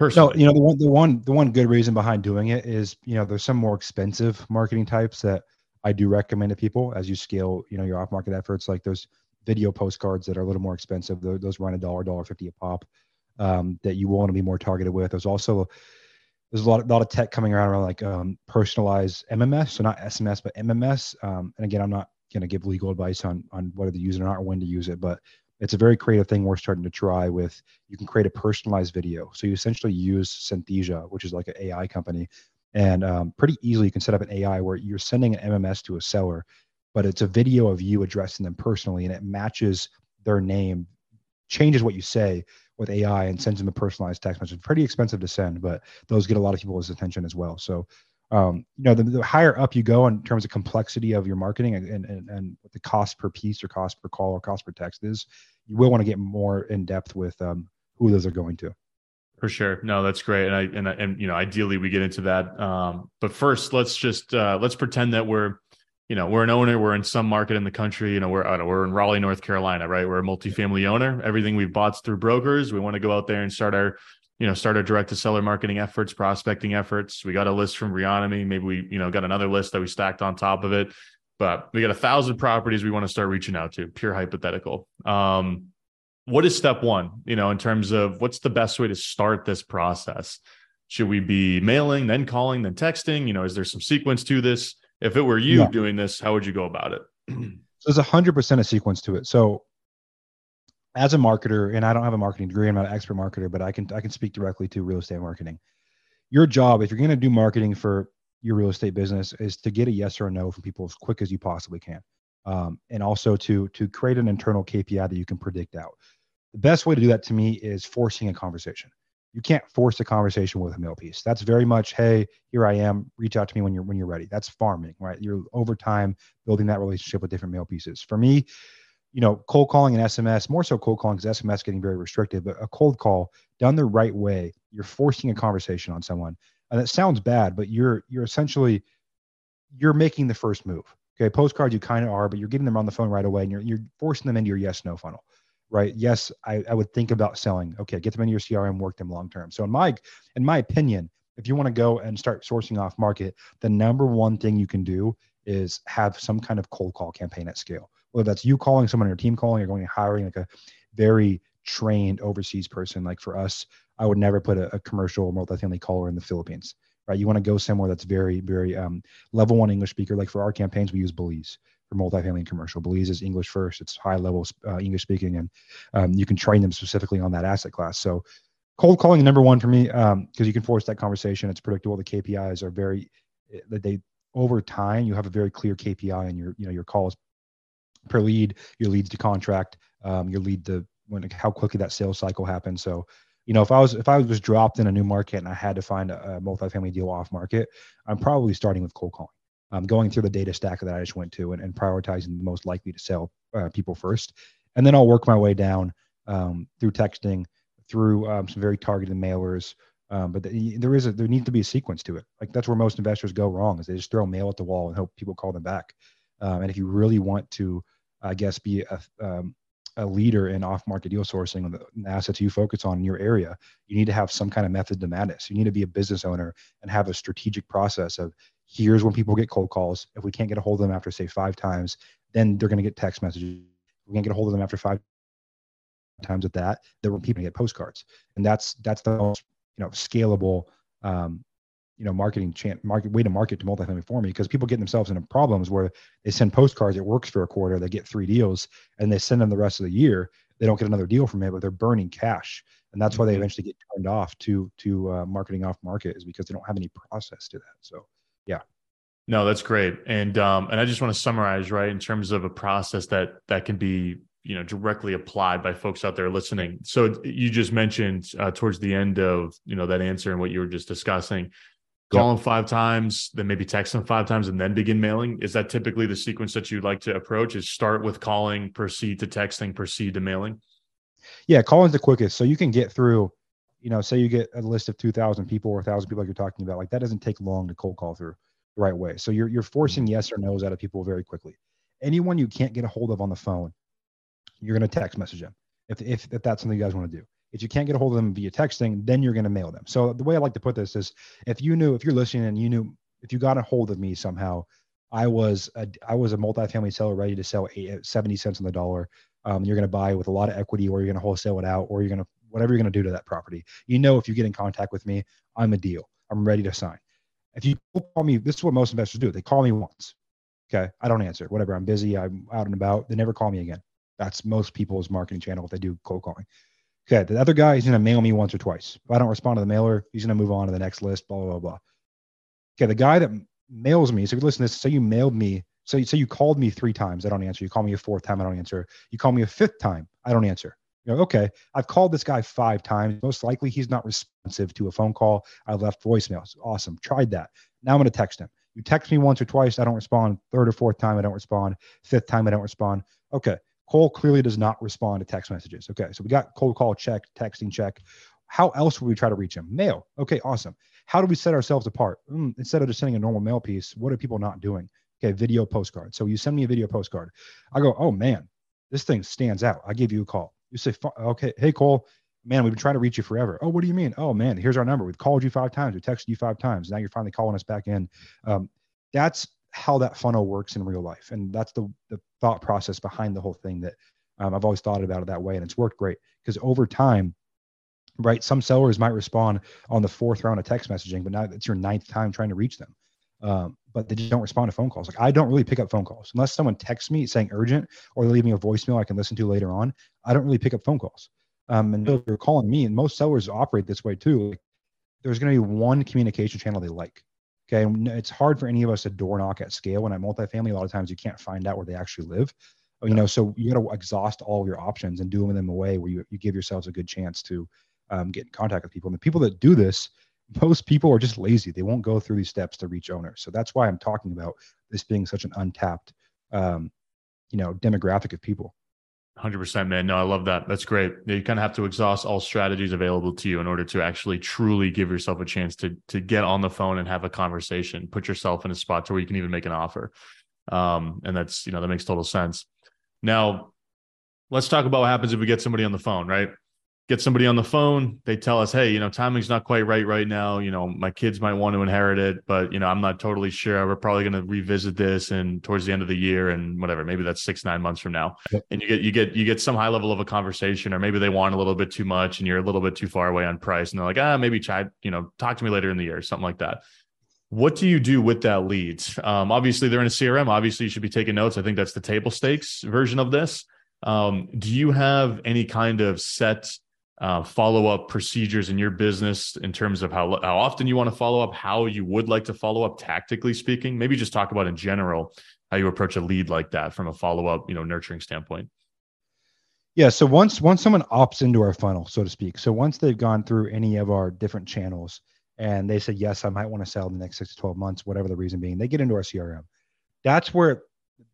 Personally. No, you know, the one, the one, the one good reason behind doing it is, you know, there's some more expensive marketing types that I do recommend to people as you scale, you know, your off market efforts. Like those video postcards that are a little more expensive. Those run a dollar, dollar fifty a pop. Um, that you want to be more targeted with. There's also there's a lot, a lot of tech coming around around like um, personalized MMS, so not SMS but MMS. Um, and again, I'm not going to give legal advice on on whether to use it or not or when to use it, but it's a very creative thing we're starting to try with you can create a personalized video. So you essentially use synthesia which is like an ai company and um, pretty easily you can set up an ai where you're sending an mms to a seller but it's a video of you addressing them personally and it matches their name changes what you say with ai and sends them a personalized text message. Pretty expensive to send but those get a lot of people's attention as well. So um, you know, the, the, higher up you go in terms of complexity of your marketing and, and, and the cost per piece or cost per call or cost per text is, you will want to get more in depth with um, who those are going to. For sure. No, that's great. And I, and, and, you know, ideally we get into that. Um, but first let's just, uh, let's pretend that we're, you know, we're an owner, we're in some market in the country, you know, we're, know, we're in Raleigh, North Carolina, right? We're a multifamily owner. Everything we've bought through brokers. We want to go out there and start our, you know, start our direct to seller marketing efforts, prospecting efforts. We got a list from Reonomy. Maybe we, you know, got another list that we stacked on top of it. But we got a thousand properties we want to start reaching out to. Pure hypothetical. Um, what is step one? You know, in terms of what's the best way to start this process? Should we be mailing, then calling, then texting? You know, is there some sequence to this? If it were you yeah. doing this, how would you go about it? so there's a hundred percent a sequence to it. So as a marketer, and I don't have a marketing degree, I'm not an expert marketer, but I can I can speak directly to real estate marketing. Your job, if you're going to do marketing for your real estate business, is to get a yes or a no from people as quick as you possibly can, um, and also to to create an internal KPI that you can predict out. The best way to do that to me is forcing a conversation. You can't force a conversation with a mail piece. That's very much, hey, here I am. Reach out to me when you're when you're ready. That's farming, right? You're over time building that relationship with different mail pieces. For me, you know, cold calling and SMS, more so cold calling because SMS getting very restrictive, but a cold call done the right way, you're forcing a conversation on someone. And it sounds bad, but you're you're essentially you're making the first move. Okay, postcards you kind of are, but you're getting them on the phone right away and you're you're forcing them into your yes no funnel. Right. Yes, I, I would think about selling. Okay, get them into your CRM, work them long term. So in my in my opinion, if you want to go and start sourcing off market, the number one thing you can do is have some kind of cold call campaign at scale whether that's you calling someone on your team calling or going and hiring like a very trained overseas person. Like for us, I would never put a, a commercial multifamily caller in the Philippines, right? You want to go somewhere that's very, very um, level one English speaker. Like for our campaigns, we use Belize for multifamily and commercial. Belize is English first. It's high level uh, English speaking, and um, you can train them specifically on that asset class. So cold calling number one for me because um, you can force that conversation. It's predictable. The KPIs are very that they over time you have a very clear KPI and your you know your calls per lead, your leads to contract, um, your lead to when how quickly that sales cycle happens. So, you know, if I was if I was dropped in a new market and I had to find a, a multifamily deal off market, I'm probably starting with cold calling. I'm going through the data stack that I just went to and, and prioritizing the most likely to sell uh, people first, and then I'll work my way down um, through texting, through um, some very targeted mailers. Um, but the, there is a, there needs to be a sequence to it. Like that's where most investors go wrong is they just throw mail at the wall and hope people call them back. Um, and if you really want to, I guess, be a, um, a leader in off-market deal sourcing on the assets you focus on in your area, you need to have some kind of method to madness. You need to be a business owner and have a strategic process of here's when people get cold calls. If we can't get a hold of them after say five times, then they're going to get text messages. We can't get a hold of them after five times at that. Then we're people get postcards, and that's that's the most you know scalable um, you know marketing market way to market to multifamily for me because people get themselves into problems where they send postcards it works for a quarter they get three deals and they send them the rest of the year. They don't get another deal from it but they're burning cash. And that's why they mm-hmm. eventually get turned off to to uh, marketing off market is because they don't have any process to that. So yeah. No that's great. And um and i just want to summarize right in terms of a process that that can be you know directly applied by folks out there listening. So you just mentioned uh, towards the end of you know that answer and what you were just discussing call yep. them five times, then maybe text them five times, and then begin mailing. Is that typically the sequence that you'd like to approach? Is start with calling, proceed to texting, proceed to mailing? Yeah, calling's the quickest. So you can get through, you know, say you get a list of 2,000 people or 1,000 people like you're talking about, like that doesn't take long to cold call through the right way. So you're, you're forcing mm-hmm. yes or no's out of people very quickly. Anyone you can't get a hold of on the phone, you're going to text message them if, if, if that's something you guys want to do. If you can't get a hold of them via texting, then you're going to mail them. So the way I like to put this is if you knew, if you're listening and you knew, if you got a hold of me somehow, I was a, I was a multifamily seller ready to sell eight, 70 cents on the dollar. Um, you're going to buy with a lot of equity or you're going to wholesale it out or you're going to, whatever you're going to do to that property. You know, if you get in contact with me, I'm a deal. I'm ready to sign. If you call me, this is what most investors do. They call me once. Okay. I don't answer. Whatever. I'm busy. I'm out and about. They never call me again. That's most people's marketing channel if they do cold calling. Okay, the other guy, he's going to mail me once or twice. If I don't respond to the mailer, he's going to move on to the next list, blah, blah, blah. Okay, the guy that mails me, so if you listen to this, say you mailed me, so say you called me three times, I don't answer. You call me a fourth time, I don't answer. You call me a fifth time, I don't answer. You know, okay, I've called this guy five times. Most likely he's not responsive to a phone call. I left voicemails. Awesome. Tried that. Now I'm going to text him. You text me once or twice, I don't respond. Third or fourth time, I don't respond. Fifth time, I don't respond. Okay. Cole clearly does not respond to text messages. Okay, so we got cold call check, texting check. How else would we try to reach him? Mail. Okay, awesome. How do we set ourselves apart? Mm, instead of just sending a normal mail piece, what are people not doing? Okay, video postcard. So you send me a video postcard. I go, oh man, this thing stands out. I give you a call. You say, okay, hey Cole, man, we've been trying to reach you forever. Oh, what do you mean? Oh man, here's our number. We've called you five times. We texted you five times. Now you're finally calling us back in. Um, that's how that funnel works in real life. And that's the, the thought process behind the whole thing that um, I've always thought about it that way. And it's worked great because over time, right, some sellers might respond on the fourth round of text messaging, but now it's your ninth time trying to reach them. Um, but they just don't respond to phone calls. Like I don't really pick up phone calls unless someone texts me saying urgent or they leave me a voicemail I can listen to later on. I don't really pick up phone calls. Um, and you're calling me, and most sellers operate this way too. Like, there's going to be one communication channel they like. Okay, and it's hard for any of us to door knock at scale. When at multifamily, a lot of times you can't find out where they actually live. You know, so you got to exhaust all of your options and do them in a way where you, you give yourselves a good chance to um, get in contact with people. And the people that do this, most people are just lazy. They won't go through these steps to reach owners. So that's why I'm talking about this being such an untapped, um, you know, demographic of people. 100% man. No i love that. That's great. You kind of have to exhaust all strategies available to you in order to actually truly give yourself a chance to to get on the phone and have a conversation put yourself in a spot to where you can even make an offer. Um, and that's you know that makes total sense. Now let's talk about what happens if we get somebody on the phone right get somebody on the phone they tell us hey you know timing's not quite right right now you know my kids might want to inherit it but you know i'm not totally sure we're probably going to revisit this and towards the end of the year and whatever maybe that's six nine months from now. Yep. and you get you get you get some high level of a conversation or maybe they want a little bit too much and you're a little bit too far away on price and they're like ah maybe try you know talk to me later in the year something like that. What do you do with that lead um, obviously they're in a crm obviously you should be taking notes i think that's the table stakes version of this. Um, do you have any kind of set uh, follow up procedures in your business in terms of how, how often you want to follow up, how you would like to follow up, tactically speaking? Maybe just talk about in general how you approach a lead like that from a follow up, you know, nurturing standpoint. Yeah. So once once someone opts into our funnel, so to speak, so once they've gone through any of our different channels and they say yes, I might want to sell in the next six to twelve months, whatever the reason being, they get into our CRM. That's where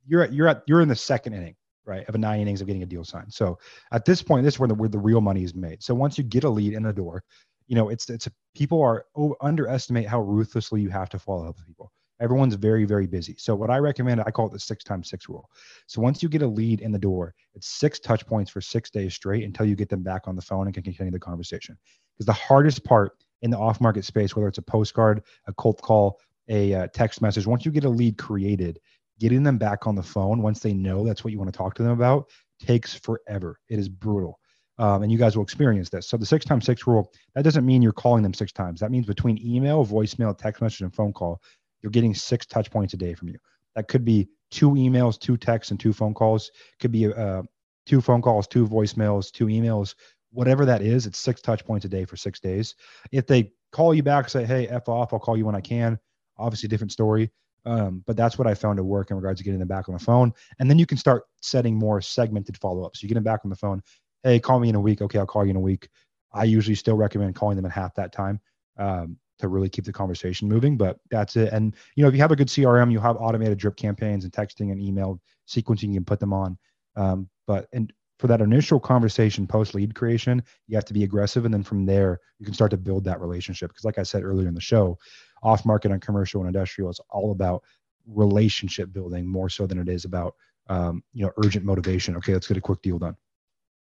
you're at. You're at. You're in the second inning right, of a nine innings of getting a deal signed. So at this point, this is where the, where the real money is made. So once you get a lead in the door, you know, it's it's people are underestimate how ruthlessly you have to follow up with people. Everyone's very very busy. So what I recommend, I call it the six times six rule. So once you get a lead in the door, it's six touch points for six days straight until you get them back on the phone and can continue the conversation. Because the hardest part in the off market space, whether it's a postcard, a cold call, a uh, text message, once you get a lead created, getting them back on the phone once they know that's what you want to talk to them about takes forever. It is brutal. Um, and you guys will experience this. So the six times six rule, that doesn't mean you're calling them six times. That means between email, voicemail, text message, and phone call, you're getting six touch points a day from you. That could be two emails, two texts, and two phone calls. Could be uh, two phone calls, two voicemails, two emails, whatever that is. It's six touch points a day for six days. If they call you back, say, "Hey, f off," I'll call you when I can. Obviously, different story. Um, but that's what I found to work in regards to getting them back on the phone. And then you can start setting more segmented follow ups. You get them back on the phone. Hey, call me in a week. Okay, I'll call you in a week. I usually still recommend calling them in half that time um, to really keep the conversation moving. But that's it. And you know, if you have a good CRM, you have automated drip campaigns and texting and email sequencing. You can put them on. Um, but and for that initial conversation post lead creation, you have to be aggressive, and then from there you can start to build that relationship. Because like I said earlier in the show, off market and commercial and industrial is all about relationship building more so than it is about um, you know urgent motivation. Okay, let's get a quick deal done.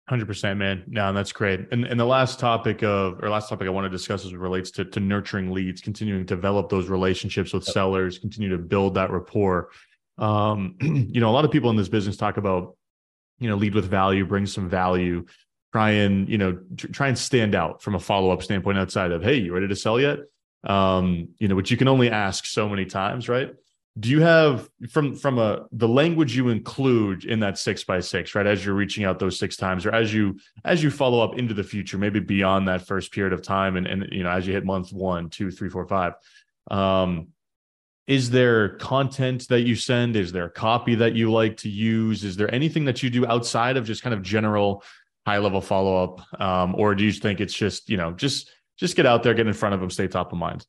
Hundred percent, man. No, that's great. And and the last topic of or last topic I want to discuss as it relates to to nurturing leads, continuing to develop those relationships with sellers, continue to build that rapport. Um, you know, a lot of people in this business talk about, you know, lead with value, bring some value, try and you know try and stand out from a follow up standpoint outside of, hey, you ready to sell yet? Um, you know, which you can only ask so many times, right? Do you have from from a the language you include in that six by six, right? As you're reaching out those six times, or as you as you follow up into the future, maybe beyond that first period of time, and and you know, as you hit month one, two, three, four, five, um, is there content that you send? Is there copy that you like to use? Is there anything that you do outside of just kind of general high level follow up, um, or do you think it's just you know just just get out there, get in front of them, stay top of mind.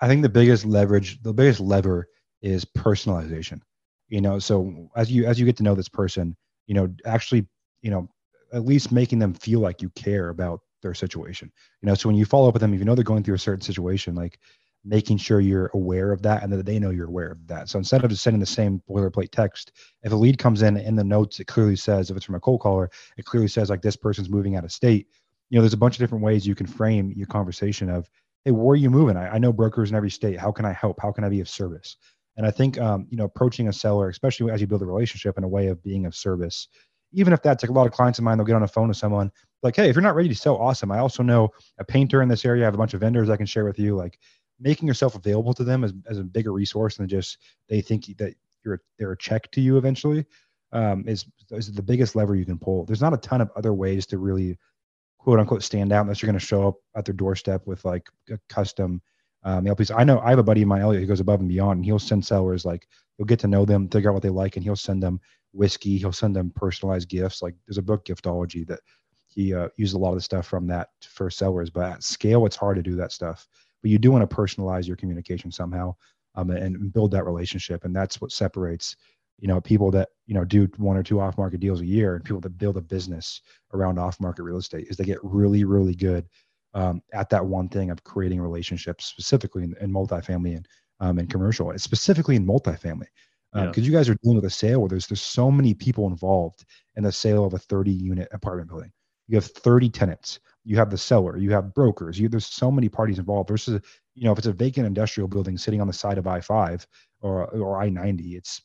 I think the biggest leverage, the biggest lever is personalization. You know, so as you as you get to know this person, you know, actually, you know, at least making them feel like you care about their situation. You know, so when you follow up with them, if you know they're going through a certain situation, like making sure you're aware of that and that they know you're aware of that. So instead of just sending the same boilerplate text, if a lead comes in in the notes, it clearly says, if it's from a cold caller, it clearly says like this person's moving out of state you know, there's a bunch of different ways you can frame your conversation of, hey, where are you moving? I, I know brokers in every state. How can I help? How can I be of service? And I think, um, you know, approaching a seller, especially as you build a relationship in a way of being of service, even if that's like a lot of clients of mine, they'll get on a phone with someone like, hey, if you're not ready to sell, awesome. I also know a painter in this area. I have a bunch of vendors I can share with you. Like, making yourself available to them as, as a bigger resource than just they think that you're they're a check to you eventually um, is is the biggest lever you can pull. There's not a ton of other ways to really quote unquote stand out unless you're going to show up at their doorstep with like a custom um, mail piece. I know I have a buddy of mine, Elliot, who goes above and beyond, and he'll send sellers like he'll get to know them, figure out what they like, and he'll send them whiskey. He'll send them personalized gifts. Like there's a book, Giftology, that he uh, used a lot of the stuff from that for sellers. But at scale, it's hard to do that stuff. But you do want to personalize your communication somehow um, and build that relationship, and that's what separates you know people that you know do one or two off market deals a year and people that build a business around off market real estate is they get really really good um, at that one thing of creating relationships specifically in, in multifamily and um, and commercial and specifically in multifamily. Because um, yeah. you guys are dealing with a sale where there's there's so many people involved in the sale of a 30 unit apartment building. You have 30 tenants. You have the seller. You have brokers. You there's so many parties involved versus you know if it's a vacant industrial building sitting on the side of i5 or or i90 it's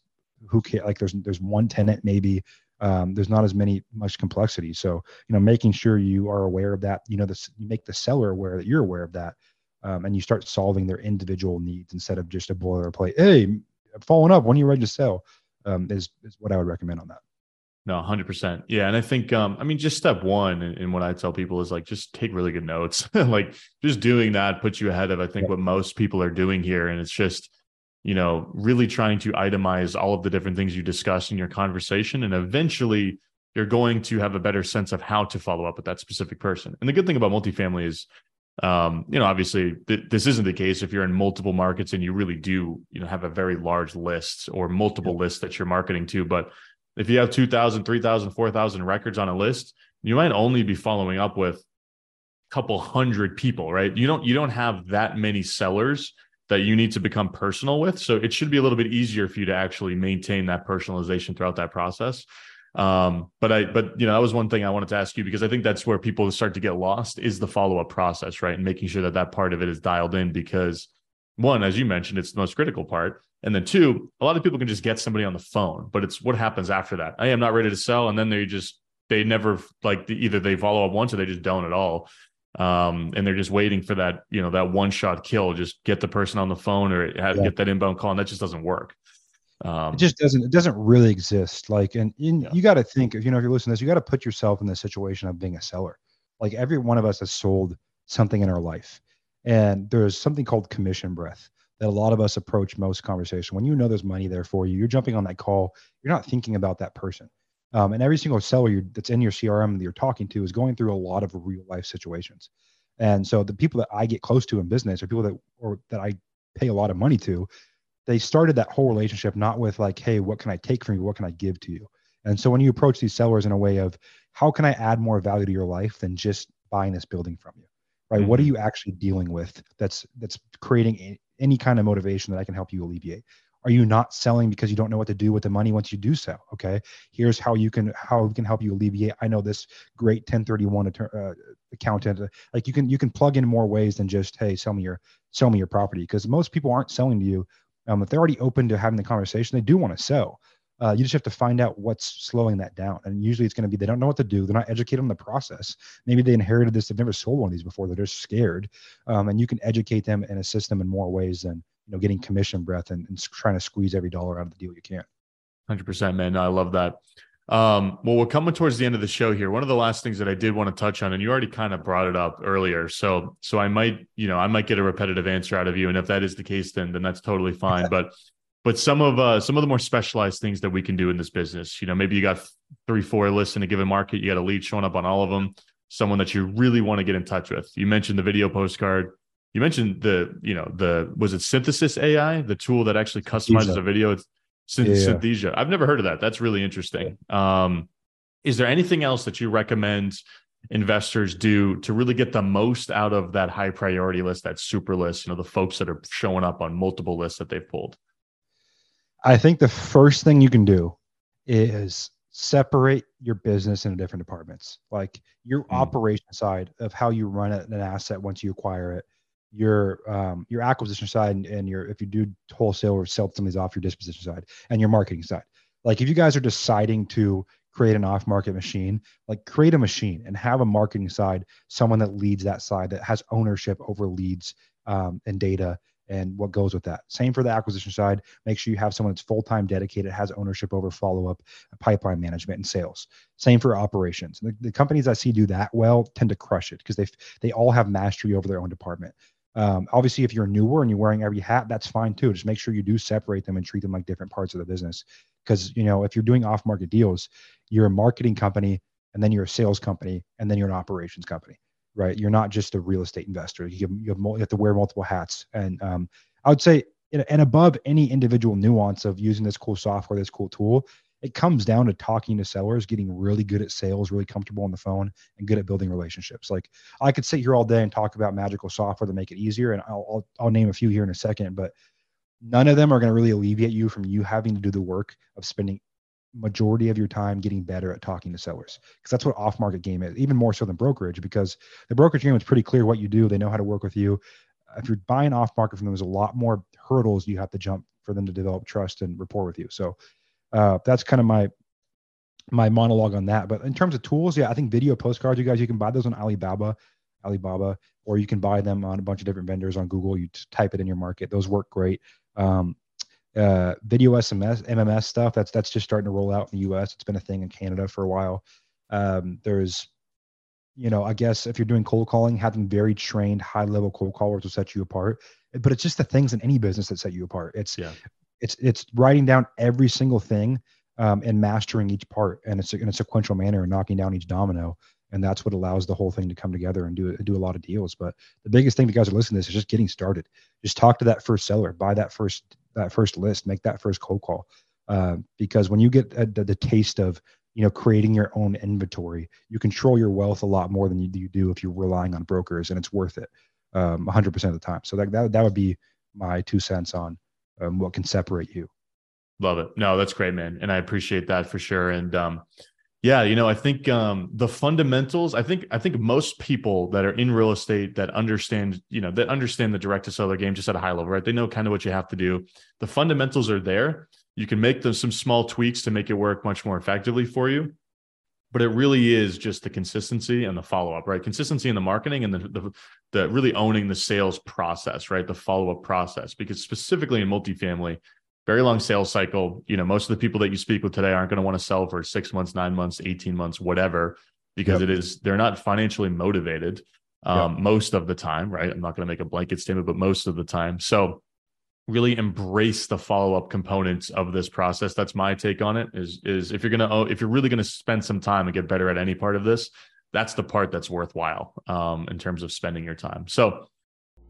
who can like there's there's one tenant maybe um, there's not as many much complexity. So you know making sure you are aware of that you know this you make the seller aware that you're aware of that um, and you start solving their individual needs instead of just a boilerplate hey following up. When are you're ready to sell? Um, is is what i would recommend on that. No, hundred percent. Yeah, and I think, um, I mean, just step one, and, and, what I tell people is like, just take really good notes. like, just doing that puts you ahead of, I think, what most people are doing here, and it's just, you know, really trying to itemize all of the different things you discuss in your conversation. And eventually you're going to have a better sense of how to follow up with that specific person. And the good thing about multifamily is, um, you know, obviously th- this isn't the case if you're in multiple markets and you really do, you know, have a very large list or multiple lists that you're marketing to. But if you have 2,000, 3,000, 4,000 records on a list, you might only be following up with a couple hundred people, right? You don't, you don't have that many sellers that you need to become personal with. So it should be a little bit easier for you to actually maintain that personalization throughout that process. Um, but I, but you know, that was one thing I wanted to ask you because I think that's where people start to get lost is the follow up process, right? And making sure that that part of it is dialed in because one, as you mentioned, it's the most critical part. And then two, a lot of people can just get somebody on the phone, but it's what happens after that. I am not ready to sell. And then they just, they never like either they follow up once or they just don't at all um, and they're just waiting for that, you know, that one shot kill. Just get the person on the phone or have, yeah. get that inbound call, and that just doesn't work. Um, it just doesn't. It doesn't really exist. Like, and, and yeah. you got to think. You know, if you're listening to this, you got to put yourself in the situation of being a seller. Like every one of us has sold something in our life, and there's something called commission breath that a lot of us approach most conversation. When you know there's money there for you, you're jumping on that call. You're not thinking about that person. Um, and every single seller that's in your CRM that you're talking to is going through a lot of real life situations. And so the people that I get close to in business or people that or that I pay a lot of money to, they started that whole relationship not with like, hey, what can I take from you? What can I give to you? And so when you approach these sellers in a way of how can I add more value to your life than just buying this building from you? Right? Mm-hmm. What are mm-hmm. you actually dealing with that's that's creating any kind of motivation that I can help you alleviate? Are you not selling because you don't know what to do with the money once you do sell okay? Here's how you can how we can help you alleviate i know this great 1031 uh, accountant like you can you can plug in more ways than just hey sell me your sell me your property because most people aren't selling to you um, if they're already open to having the conversation they do want to sell. Uh, you just have to find out what's slowing that down and usually it's going to be they don't know what to do they're not educated on the process. Maybe they inherited this they've never sold one of these before they're just scared um, and you can educate them and assist them in more ways than you know getting commission breath and, and trying to squeeze every dollar out of the deal you can. Hundred percent, man. I love that. Um, well, we're coming towards the end of the show here. One of the last things that I did want to touch on, and you already kind of brought it up earlier, so so I might, you know, I might get a repetitive answer out of you, and if that is the case, then then that's totally fine. but but some of uh some of the more specialized things that we can do in this business, you know, maybe you got three, four lists in a given market, you got a lead showing up on all of them, someone that you really want to get in touch with. You mentioned the video postcard you mentioned the you know the was it synthesis ai the tool that actually customizes a video? It's Synth- yeah. synthesia. I've never heard of that. That's really interesting. Um, is there anything else that you recommend investors do to really get the most out of that high priority list that super list you know the folks that are showing up on multiple lists that they've pulled? I think the first thing you can do is separate your business into different departments. Like your mm. operation side of how you run an asset once you acquire it your um, your acquisition side and, and, your if you do wholesale or sell some of these off your disposition side and your marketing side. Like if you guys are deciding to create an off market machine, like create a machine and have a marketing side, someone that leads that side that has ownership over leads um, and data and what goes with that. Same for the acquisition side. Make sure you have someone that's full time dedicated, has ownership over follow up, pipeline management, and sales. Same for operations. The, the, companies I see do that well tend to crush it because they they all have mastery over their own department. Um, obviously, if you're newer and you're wearing every hat, that's fine too. Just make sure you do separate them and treat them like different parts of the business. Because you know, if you're doing off market deals, you're a marketing company, and then you're a sales company, and then you're an operations company right? You're not just a real estate investor. You have, you have, you have to wear multiple hats. And um, I would say, and above any individual nuance of using this cool software, this cool tool, it comes down to talking to sellers, getting really good at sales, really comfortable on the phone, and good at building relationships. Like I could sit here all day and talk about magical software to make it easier, and I'll I'll, I'll name a few here in a second, but none of them are going to really alleviate you from you having to do the work of spending majority of your time getting better at talking to sellers because that's what off market game is even more so than brokerage because the brokerage game is pretty clear what you do they know how to work with you if you're buying off market from them there's a lot more hurdles you have to jump for them to develop trust and rapport with you so uh, that's kind of my my monologue on that but in terms of tools yeah i think video postcards you guys you can buy those on alibaba alibaba or you can buy them on a bunch of different vendors on google you type it in your market those work great um, uh, video SMS, MMS stuff. That's that's just starting to roll out in the U.S. It's been a thing in Canada for a while. Um, there's, you know, I guess if you're doing cold calling, having very trained, high level cold callers will set you apart. But it's just the things in any business that set you apart. It's yeah. It's it's writing down every single thing um, and mastering each part, and it's in a sequential manner and knocking down each domino. And that's what allows the whole thing to come together and do do a lot of deals. But the biggest thing that guys are listening to this is just getting started. Just talk to that first seller, buy that first that first list, make that first cold call. Uh, because when you get the, the, taste of you know creating your own inventory, you control your wealth a lot more than you, you do if you're relying on brokers, and it's worth it um, 100% of the time. So that, that that would be my two cents on um, what can separate you. Love it. No, that's great, man, and I appreciate that for sure. And um, yeah, you know, I think um, the fundamentals. I think I think most people that are in real estate that understand, you know, that understand the direct to seller game just at a high level, right? They know kind of what you have to do. The fundamentals are there. You can make them some small tweaks to make it work much more effectively for you. But it really is just the consistency and the follow up, right? Consistency in the marketing and the, the, the really owning the sales process, right? The follow up process, because specifically in multifamily, very long sales cycle. You know, most of the people that you speak with today aren't going to want to sell for six months, nine months, 18 months, whatever, because yep. it is, they're not financially motivated um, yep. most of the time, right? I'm not going to make a blanket statement, but most of the time. So, really embrace the follow-up components of this process that's my take on it is is if you're going to if you're really going to spend some time and get better at any part of this that's the part that's worthwhile um, in terms of spending your time so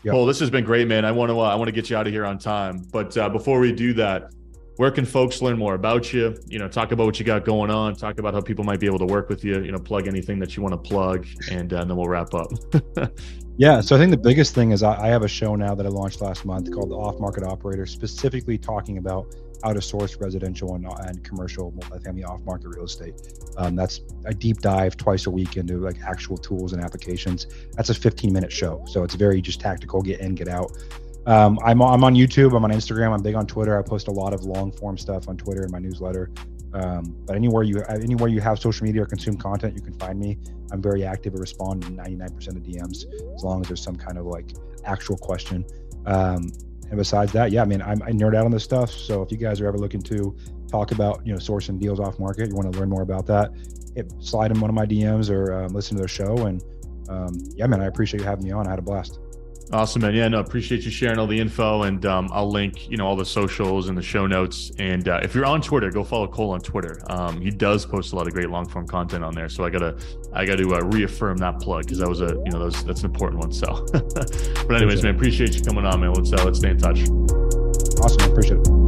Yep. Well, this has been great, man. I want to uh, I want to get you out of here on time, but uh, before we do that, where can folks learn more about you? You know, talk about what you got going on. Talk about how people might be able to work with you. You know, plug anything that you want to plug, and, uh, and then we'll wrap up. yeah, so I think the biggest thing is I, I have a show now that I launched last month called the Off Market Operator, specifically talking about how to source residential and, and commercial multifamily off market real estate. Um, that's a deep dive twice a week into like actual tools and applications. That's a 15 minute show. So it's very just tactical, get in, get out. Um, I'm, I'm on YouTube, I'm on Instagram, I'm big on Twitter. I post a lot of long form stuff on Twitter and my newsletter. Um, but anywhere you anywhere you have social media or consume content, you can find me. I'm very active. I respond to 99% of DMs as long as there's some kind of like actual question. Um, and besides that, yeah, I mean, I'm, I nerd out on this stuff. So if you guys are ever looking to talk about, you know, sourcing deals off market, you want to learn more about that, it, slide in one of my DMs or um, listen to their show. And um, yeah, man, I appreciate you having me on. I had a blast. Awesome, man. Yeah, no, appreciate you sharing all the info, and um, I'll link, you know, all the socials and the show notes. And uh, if you're on Twitter, go follow Cole on Twitter. Um, he does post a lot of great long form content on there. So I gotta, I gotta uh, reaffirm that plug because that was a, you know, that was, that's an important one. So, but anyways, man, appreciate you coming on, man. Let's uh, let's stay in touch. Awesome, appreciate it.